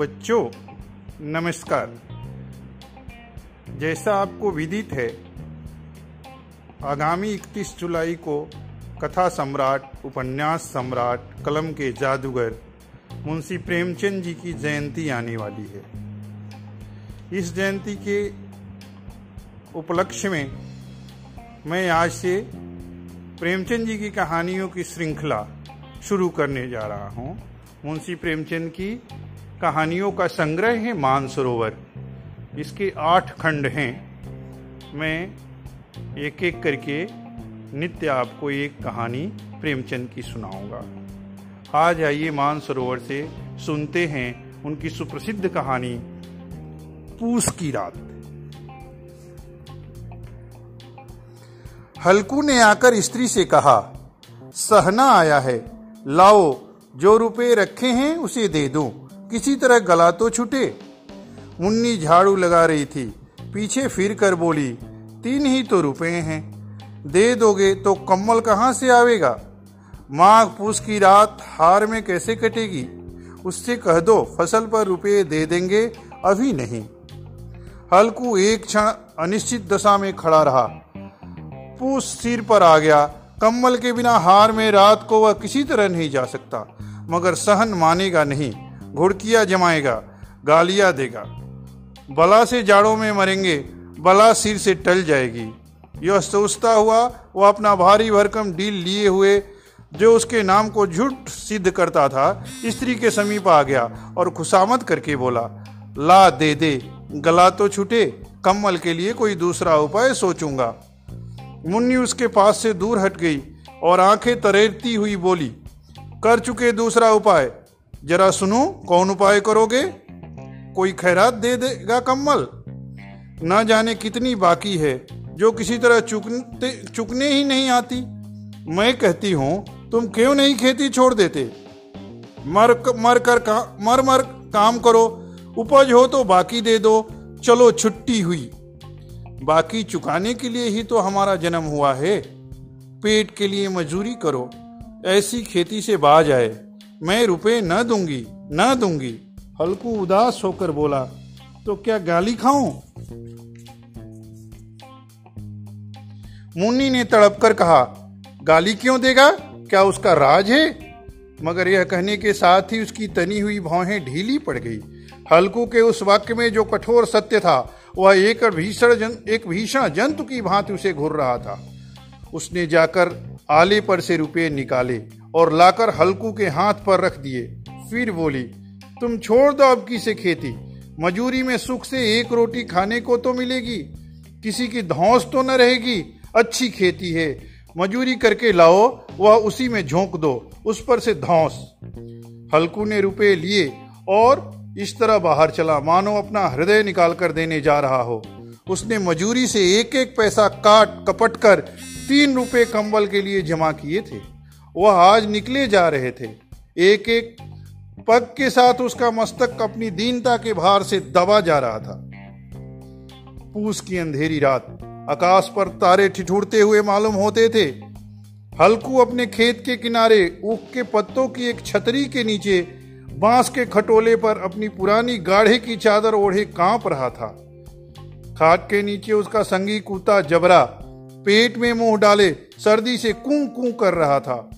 बच्चों, नमस्कार। जैसा आपको विदित है, आगामी 31 जुलाई को कथा सम्राट, उपन्यास सम्राट, कलम के जादूगर मुंशी प्रेमचंद जी की जयंती आने वाली है। इस जयंती के उपलक्ष्य में मैं आज से प्रेमचंद जी की कहानियों की श्रृंखला शुरू करने जा रहा हूँ। मुंशी प्रेमचंद की कहानियों का संग्रह है मानसरोवर। इसके आठ खंड हैं। मैं एक एक करके नित्य आपको एक कहानी प्रेमचंद की सुनाऊँगा। आज आइए मानसरोवर से सुनते हैं उनकी सुप्रसिद्ध कहानी, पूस की रात। हल्कू ने आकर स्त्री से कहा, सहना आया है। लाओ, जो रुपए रखे हैं उसे दे दो। किसी तरह गला तो छूटे। मुन्नी झाड़ू लगा रही थी। पीछे फिर कर बोली, तीन ही तो रुपए हैं। दे दोगे तो कम्बल कहाँ से आवेगा? माघ पूस की रात हार में कैसे कटेगी? उससे कह दो, फ़सल पर रुपए दे देंगे, अभी नहीं हल्कू एक क्षण अनिश्चित दशा में खड़ा रहा। पूस सिर पर आ गया। कम्बल के बिना हार में रात को वह किसी तरह नहीं जा सकता, मगर सहन मानेगा नहीं। घुड़किया जमाएगा, गालियाँ देगा। बला से जाड़ों में मरेंगे, बला सिर से टल जाएगी। यह सोचता हुआ वह अपना भारी भरकम डील लिए हुए, जो उसके नाम को झूठ सिद्ध करता था, स्त्री के समीप आ गया और खुशामद करके बोला, ला दे दे, गला तो छूटे, कम्मल के लिए कोई दूसरा उपाय सोचूँगा। मुन्नी उसके पास से दूर हट गई और आँखें तरेरती हुई बोली, कर चुके दूसरा उपाय जरा सुनो कौन उपाय करोगे? कोई खैरात दे देगा कम्बल न जाने कितनी बाकी है जो किसी तरह चुकते चुकने ही नहीं आती। मैं कहती हूँ तुम क्यों नहीं खेती छोड़ देते? मर मर कर का, मर मर काम करो। उपज हो तो बाकी दे दो चलो छुट्टी हुई। बाकी चुकाने के लिए ही तो हमारा जन्म हुआ है। पेट के लिए मजदूरी करो ऐसी खेती से बाज आए। मैं रुपए न दूँगी न दूँगी। हल्कू उदास होकर बोला तो क्या गाली खाऊं? मुन्नी ने तड़प कर कहा, गाली क्यों देगा? क्या उसका राज है? मगर यह कहने के साथ ही उसकी तनी हुई भौहें ढीली पड़ गई। हल्कू के उस वाक्य में जो कठोर सत्य था, वह एक भीषण जन, एक भीषण जंतु की भांति उसे घुर रहा था। उसने जाकर आले पर से रुपए निकाले। और लाकर हल्कू के हाथ पर रख दिए। फिर बोली, तुम छोड़ दो अब की से खेती। मजूरी में सुख से एक रोटी खाने को तो मिलेगी। किसी की धौस तो न रहेगी। अच्छी खेती है। मजूरी करके लाओ, वह उसी में झोंक दो। उस पर से धौस। हल्कू ने रुपए लिए और इस तरह बाहर चला। मानो अपना हृदय निकाल कर देने जा रहा हो। उसने मजूरी से एक एक पैसा काट, कपट कर तीन रुपए कंबल के लिए जमा किए थे। वह आज निकले जा रहे थे। एक एक पग के साथ उसका मस्तक अपनी दीनता के भार से दबा जा रहा था। पूस की अंधेरी रात, आकाश पर तारे ठिठुरते हुए मालूम होते थे। हल्कू अपने खेत के किनारे ऊख के पत्तों की एक छतरी के नीचे बाँस के खटोले पर अपनी पुरानी गाढ़े की चादर ओढ़े काँप रहा था। खाट के नीचे उसका संगी कुत्ता जबरा पेट में मुँह डाले सर्दी से कू कू कर रहा था।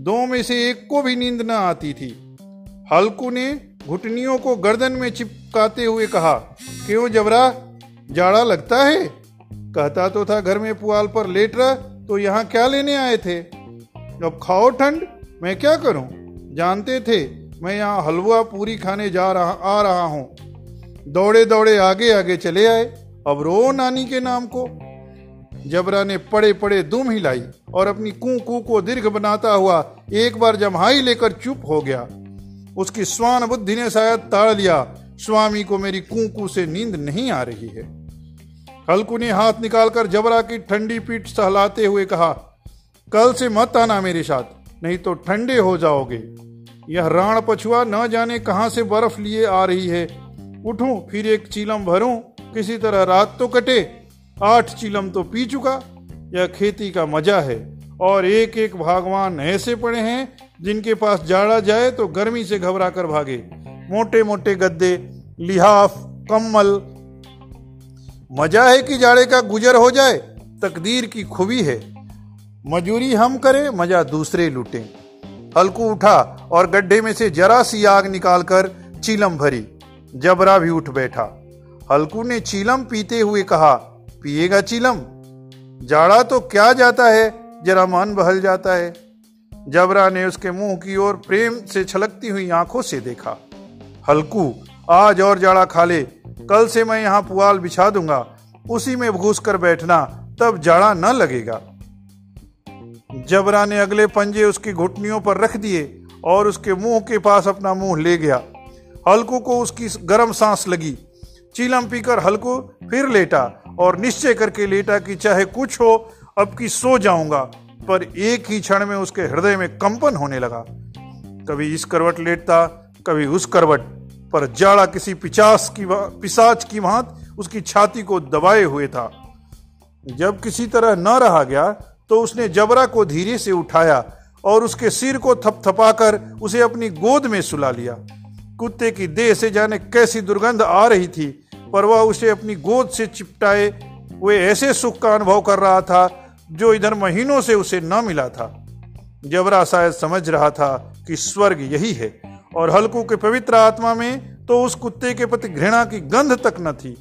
दो में से एक को भी नींद न आती थी। हल्कू ने घुटनियों को गर्दन में चिपकाते हुए कहा, क्यों जबरा? जाड़ा लगता है? कहता तो था, घर में पुआल पर लेट रहा तो यहाँ क्या लेने आए थे? अब खाओ ठंड, मैं क्या करूँ? जानते थे, मैं यहाँ हलवा पूरी खाने जा रहा, आ रहा हूँ। दौड़े दौड़े आगे आगे चले आए। अब रो नानी के नाम को। जबरा ने पड़े पड़े दुम हिलाई और अपनी कू कू को दीर्घ बनाता हुआ एक बार जमहाई लेकर चुप हो गया। उसकी स्वान बुद्धि ने शायद ताड़ लिया, स्वामी को मेरी कू कू से नींद नहीं आ रही है। हल्कू ने हाथ निकालकर जबरा की ठंडी पीठ सहलाते हुए कहा, कल से मत आना मेरे साथ, नहीं तो ठंडे हो जाओगे। यह राण पछुआ न जाने कहाँ से बर्फ़ लिए आ रही है। उठूं, फिर एक चीलम भरूं, किसी तरह रात तो कटे आठ चिलम तो पी चुका, यह खेती का मज़ा है। और एक एक भगवान ऐसे पड़े हैं, जिनके पास जाड़ा जाए तो गर्मी से घबरा कर भागे। मोटे मोटे गद्दे, लिहाफ, कम्मल। मज़ा है कि जाड़े का गुजर हो जाए, तकदीर की खुबी है। मजूरी हम करें, मज़ा दूसरे लूटें। हल्कू उठा और गड्ढे में से जरा सी आग निकालकर चीलम भरी। जबरा भी उठ बैठा। हल्कू ने चीलम पीते हुए कहा पिएगा चीलम। जाड़ा तो क्या जाता है, जरा मन बहल जाता है। जबरा ने उसके मुँह की ओर प्रेम से छलकती हुई आँखों से देखा। हल्कू, आज और जाड़ा खा ले, कल से मैं यहाँ पुआल बिछा दूँगा। उसी में घुस कर बैठना, तब जाड़ा न लगेगा। जबरा ने अगले पंजे उसकी घुटनियों पर रख दिए और उसके मुँह के पास अपना मुँह ले गया। हल्कू को उसकी गर्म सांस लगी। चीलम पीकर हल्कू फिर लेटा और निश्चय करके लेटा कि चाहे कुछ हो, अब की सो जाऊँगा। पर एक ही क्षण में उसके हृदय में कंपन होने लगा। कभी इस करवट लेटता, कभी उस करवट। पर जाड़ा किसी पिचास की पिसाच की भांत उसकी छाती को दबाए हुए था। जब किसी तरह न रहा गया तो उसने जबरा को धीरे से उठाया और उसके सिर को थपथपाकर उसे अपनी गोद में सुला लिया। कुत्ते की देह से जाने कैसी दुर्गंध आ रही थी पर वह उसे अपनी गोद से चिपटाए हुए ऐसे सुख का अनुभव कर रहा था जो इधर महीनों से उसे न मिला था। जबरा शायद समझ रहा था कि स्वर्ग यही है और हल्कू के पवित्र आत्मा में तो उस कुत्ते के प्रति घृणा की गंध तक न थी।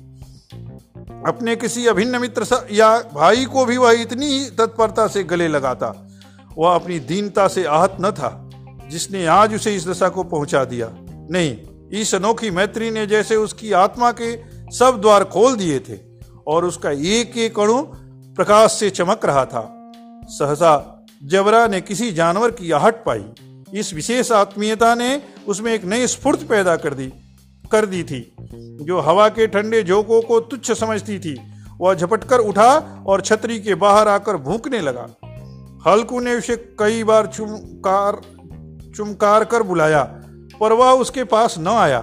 अपने किसी अभिन्न मित्र या भाई को भी वह इतनी तत्परता से गले लगाता। वह अपनी दीनता से आहत न था, जिसने आज उसे इस दशा को पहुँचा दिया। नहीं, इस अनोखी मैत्री ने जैसे उसकी आत्मा के सब द्वार खोल दिए थे और उसका एक एक अणु प्रकाश से चमक रहा था। सहसा जबरा ने किसी जानवर की आहट पाई। इस विशेष आत्मीयता ने उसमें एक नई स्फूर्त पैदा कर दी कर दी थी, जो हवा के ठंडे झोंकों को तुच्छ समझती थी। वह झपटकर उठा और छतरी के बाहर आकर भूकने लगा। हल्कू ने उसे कई बार चुमकार चुमकार कर बुलाया, पर वह उसके पास न आया।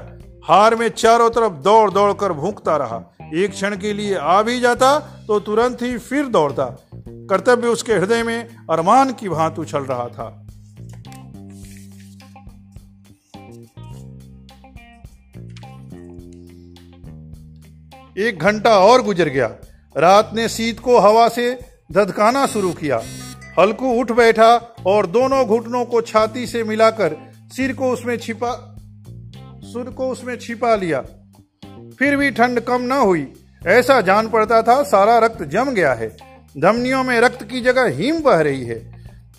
हार में चारों तरफ़ दौड़ दौड़ कर भूखता रहा। एक क्षण के लिए आ भी जाता तो तुरंत ही फिर दौड़ता। कर्तव्य उसके हृदय में अरमान की भांत उछल रहा था। एक घंटा और गुजर गया। रात ने शीत को हवा से धधकाना शुरू किया। हल्कू उठ बैठा और दोनों घुटनों को छाती से मिलाकर सिर को उसमें छिपा सुर को उसमें छिपा लिया। फिर भी ठंड कम न हुई। ऐसा जान पड़ता था, सारा रक्त जम गया है। धमनियों में रक्त की जगह हिम बह रही है।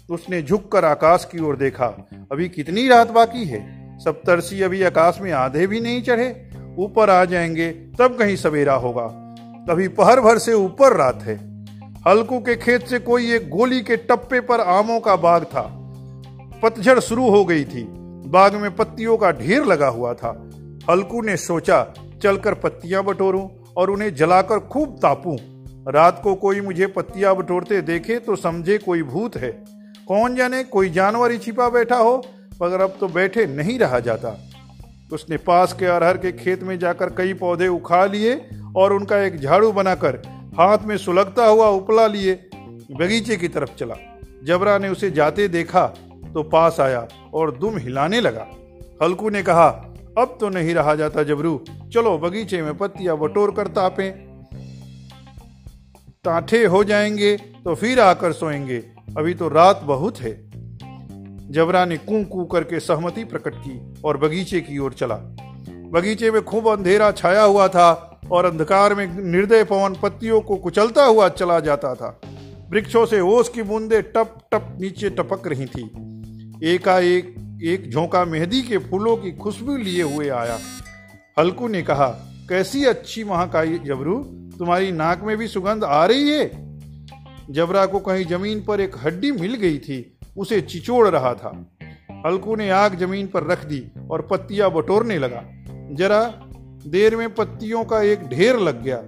उसने झुककर आकाश की ओर देखा। अभी कितनी रात बाकी है? सप्तर्षि अभी आकाश में आधे भी नहीं चढ़े। ऊपर आ जाएँगे, तब कहीं सवेरा होगा। अभी पहर भर से ऊपर रात है। हल्कू के खेत से कोई एक गोली के टप्पे पर आमों का बाग था। पतझड़ शुरू हो गई थी। बाग में पत्तियों का ढेर लगा हुआ था। हल्कू ने सोचा, चलकर पत्तियाँ बटोरूं और उन्हें जलाकर खूब तापूं। रात को कोई मुझे पत्तियाँ बटोरते देखे तो समझे कोई भूत है। कौन जाने कोई जानवर ही छिपा बैठा हो, मगर अब तो बैठे नहीं रहा जाता। उसने पास के अरहर के खेत में जाकर कई पौधे उखा लिए और उनका एक झाड़ू बनाकर हाथ में सुलगता हुआ उपला लिए, बगीचे की तरफ़ चला। जबरा ने उसे जाते देखा तो पास आया और दुम हिलाने लगा। हल्कू ने कहा, अब तो नहीं रहा जाता जबरू। चलो, बगीचे में पत्तियाँ बटोर कर तापे। टाठे हो जाएँगे तो फिर आकर सोएँगे। अभी तो रात बहुत है। जबरा ने कू कू करके सहमति प्रकट की और बगीचे की ओर चला। बगीचे में खूब अंधेरा छाया हुआ था और अंधकार में निर्दय पवन पत्तियों को कुचलता हुआ चला जाता था। वृक्षों से ओस की बूंदे टप टप नीचे टपक रही थी। एकाएक एक झोंका मेहंदी के फूलों की खुशबू लिए हुए आया। हल्कू ने कहा, कैसी अच्छी महाकाई जबरू, तुम्हारी नाक में भी सुगंध आ रही है? जबरा को कहीं ज़मीन पर एक हड्डी मिल गई थी, उसे चिचोड़ रहा था। हल्कू ने आग ज़मीन पर रख दी और पत्तियाँ बटोरने लगा। जरा देर में पत्तियों का एक ढेर लग गया।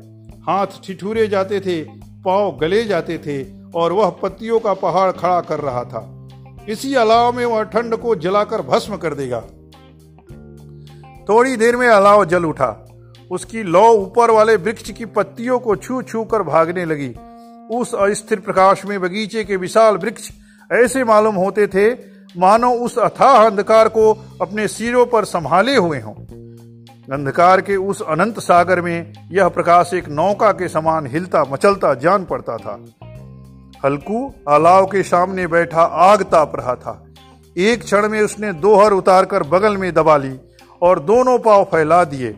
हाथ ठिठुरे जाते थे, पाँव गले जाते थे और वह पत्तियों का पहाड़ खड़ा कर रहा था। इसी अलाव में वह ठंड को जलाकर भस्म कर देगा। थोड़ी देर में अलाव जल उठा। उसकी लौ ऊपर वाले वृक्ष की पत्तियों को छू छू कर भागने लगी। उस अस्थिर प्रकाश में बगीचे के विशाल वृक्ष ऐसे मालूम होते थे, मानो उस अथाह अंधकार को अपने सिरों पर संभाले हुए हों। अंधकार के उस अनंत सागर में यह प्रकाश एक नौका के समान हिलता मचलता जान पड़ता था। हल्कू अलाव के सामने बैठा आग ताप रहा था। एक क्षण में उसने दोहर उतारकर बगल में दबा ली और दोनों पाव फैला दिए।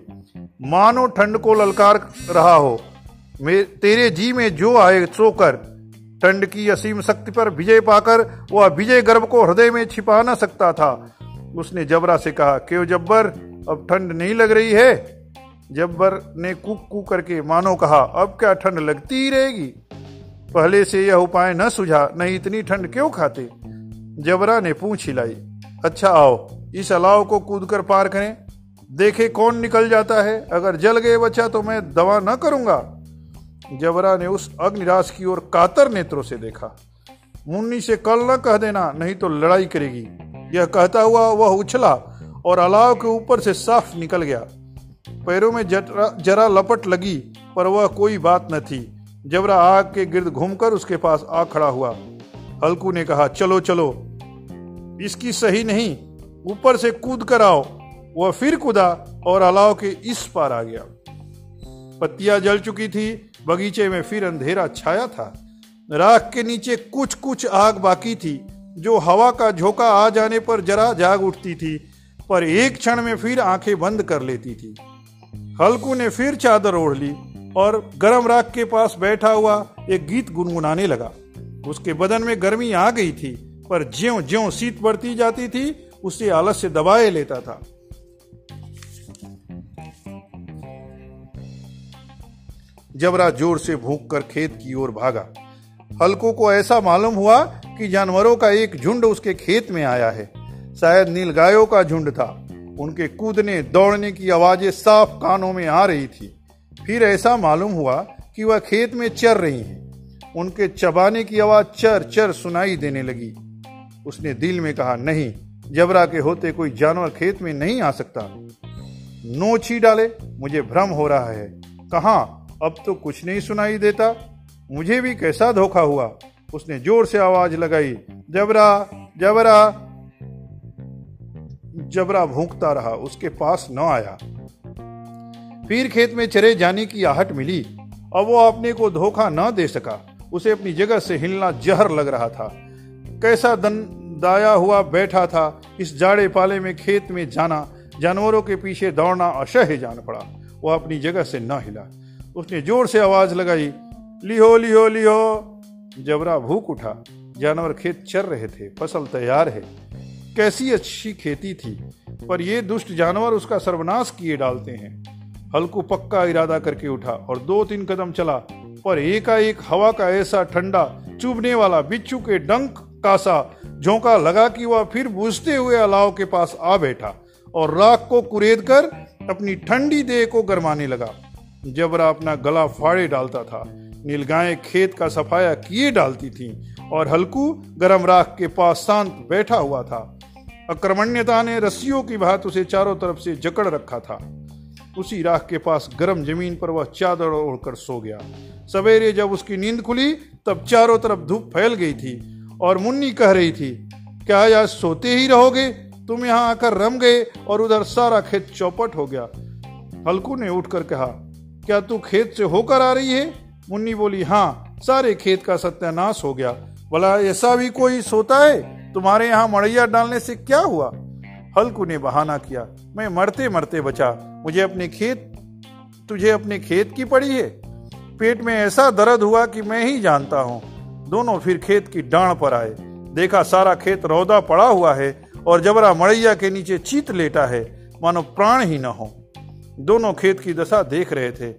मानो ठंड को ललकार रहा हो। तेरे जी में जो आए सो कर। ठंड की असीम शक्ति पर विजय पाकर वह विजय गर्भ को हृदय में छिपा न सकता था। उसने जबरा से कहा, क्यों जब्बर, अब ठंड नहीं लग रही है? जब्बर ने कुक कू करके मानो कहा, अब क्या ठंड लगती ही रहेगी? पहले से यह उपाय न सुझा, नहीं इतनी ठंड क्यों खाते? जबरा ने पूछ हिलाई। अच्छा आओ, इस अलाव को कूद कर पार करें। देखे कौन निकल जाता है, अगर जल गए बच्चा तो मैं दवा न करूँगा। जबरा ने उस अग्निराज की ओर कातर नेत्रों से देखा। मुन्नी से कल न कह देना, नहीं तो लड़ाई करेगी। यह कहता हुआ वह उछला और अलाव के ऊपर से साफ़ निकल गया। पैरों में जरा लपट लगी, पर वह कोई बात न थी। जबरा आग के गिर्द घूमकर उसके पास आ खड़ा हुआ। हल्कू ने कहा, चलो चलो। इसकी सही नहीं। ऊपर से कूद कर आओ। वह फिर कूदा और अलाव के इस पार आ गया। पत्तियाँ जल चुकी थी। बगीचे में फिर अंधेरा छाया था। राख के नीचे कुछ कुछ आग बाकी थी। जो हवा का झोंका आ जाने पर जरा जाग उठती थी, पर एक क्षण में फिर आँखें बंद कर लेती थी। हल्कू ने फिर चादर ओढ़ ली। और गर्म राख के पास बैठा हुआ एक गीत गुनगुनाने लगा। उसके बदन में गर्मी आ गई थी, पर ज्यो ज्यो शीत बढ़ती जाती थी, उसे आलस्य दबाए लेता था। जबरा ज़ोर से भूख कर खेत की ओर भागा। हल्को को ऐसा मालूम हुआ कि जानवरों का एक झुंड उसके खेत में आया है। शायद नीलगायों का झुंड था। उनके कूदने, दौड़ने की आवाज़ें साफ़ कानों में आ रही थी। फिर ऐसा मालूम हुआ कि वह खेत में चर रही हैं। उनके चबाने की आवाज़ चर चर सुनाई देने लगी। उसने दिल में कहा, नहीं, जबरा के होते कोई जानवर खेत में नहीं आ सकता। नोच ही डाले, मुझे भ्रम हो रहा है। कहा? अब तो कुछ नहीं सुनाई देता। मुझे भी कैसा धोखा हुआ? उसने ज़ोर से आवाज़ लगाई, जबरा जबरा। जबरा भूखता रहा, उसके पास न आया। फिर खेत में चरे जाने की आहट मिली अब वो अपने को धोखा न दे सका। उसे अपनी जगह से हिलना जहर लग रहा था। कैसा दन दाया हुआ बैठा था, इस जाड़े पाले में खेत में जाना, जानवरों के पीछे दौड़ना असह्य जान पड़ा। वह अपनी जगह से न हिला। उसने ज़ोर से आवाज़ लगाई, लिहो लिहो लिहो। जबरा भूख उठा। जानवर खेत चर रहे थे, फ़सल तैयार है। कैसी अच्छी खेती थी, पर ये दुष्ट जानवर उसका सर्वनाश किए डालते हैं। हल्कू पक्का इरादा करके उठा और दो तीन कदम चला, पर एकाएक हवा का ऐसा ठंडा चुभने वाला बिच्छू के डंक का सा झोंका लगा कि वह फिर बुझते हुए अलाव के पास आ बैठा और राख को कुरेद कर अपनी ठंडी देह को गरमाने लगा। जबरा अपना गला फाड़े डालता था, नीलगायें खेत का सफाया किए डालती थीं और हल्कू गरम राख के पास शांत बैठा हुआ था। अक्रमण्यता ने रस्सियों की भात उसे चारों तरफ़ से जकड़ रखा था। उसी राख के पास गर्म ज़मीन पर वह चादर ओढ़कर सो गया। सवेरे जब उसकी नींद खुली, तब चारों तरफ़ धूप फैल गई थी और मुन्नी कह रही थी, क्या आज सोते ही रहोगे? तुम यहाँ आकर रम गए और उधर सारा खेत चौपट हो गया। हल्कू ने उठकर कहा, क्या तू खेत से होकर आ रही है? मुन्नी बोली हाँ सारे खेत का सत्यानाश हो गया। बोला ऐसा भी कोई सोता है? तुम्हारे यहाँ मड़ैया डालने से क्या हुआ? हल्कू ने बहाना किया। मैं मरते मरते बचा। मुझे अपने खेत, तुझे अपने खेत की पड़ी है। पेट में ऐसा दर्द हुआ कि मैं ही जानता हूँ। दोनों फिर खेत की डांड पर आए। देखा सारा खेत रौदा पड़ा हुआ है और जबरा मड़ैया के नीचे चीत लेटा है। मानो प्राण ही न हो। दोनों खेत की दशा देख रहे थे।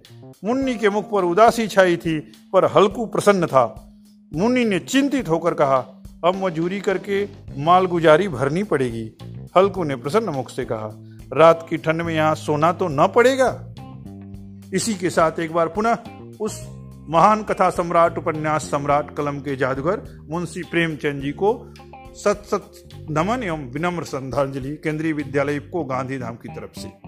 मुन्नी के मुख पर उदासी छाई थी, पर हल्कू प्रसन्न था। मुन्नी ने चिंतित होकर कहा, अब मजूरी करके माल गुजारी भरनी पड़ेगी। हल्कू ने प्रसन्न मुख से कहा, रात की ठंड में यहाँ सोना तो न पड़ेगा। इसी के साथ एक बार पुनः उस महान कथा सम्राट, उपन्यास सम्राट कलम के जादूगर मुंशी प्रेमचंद जी को सत सत नमन एवं विनम्र श्रद्धांजलि केंद्रीय विद्यालय को गांधी धाम की तरफ़ से।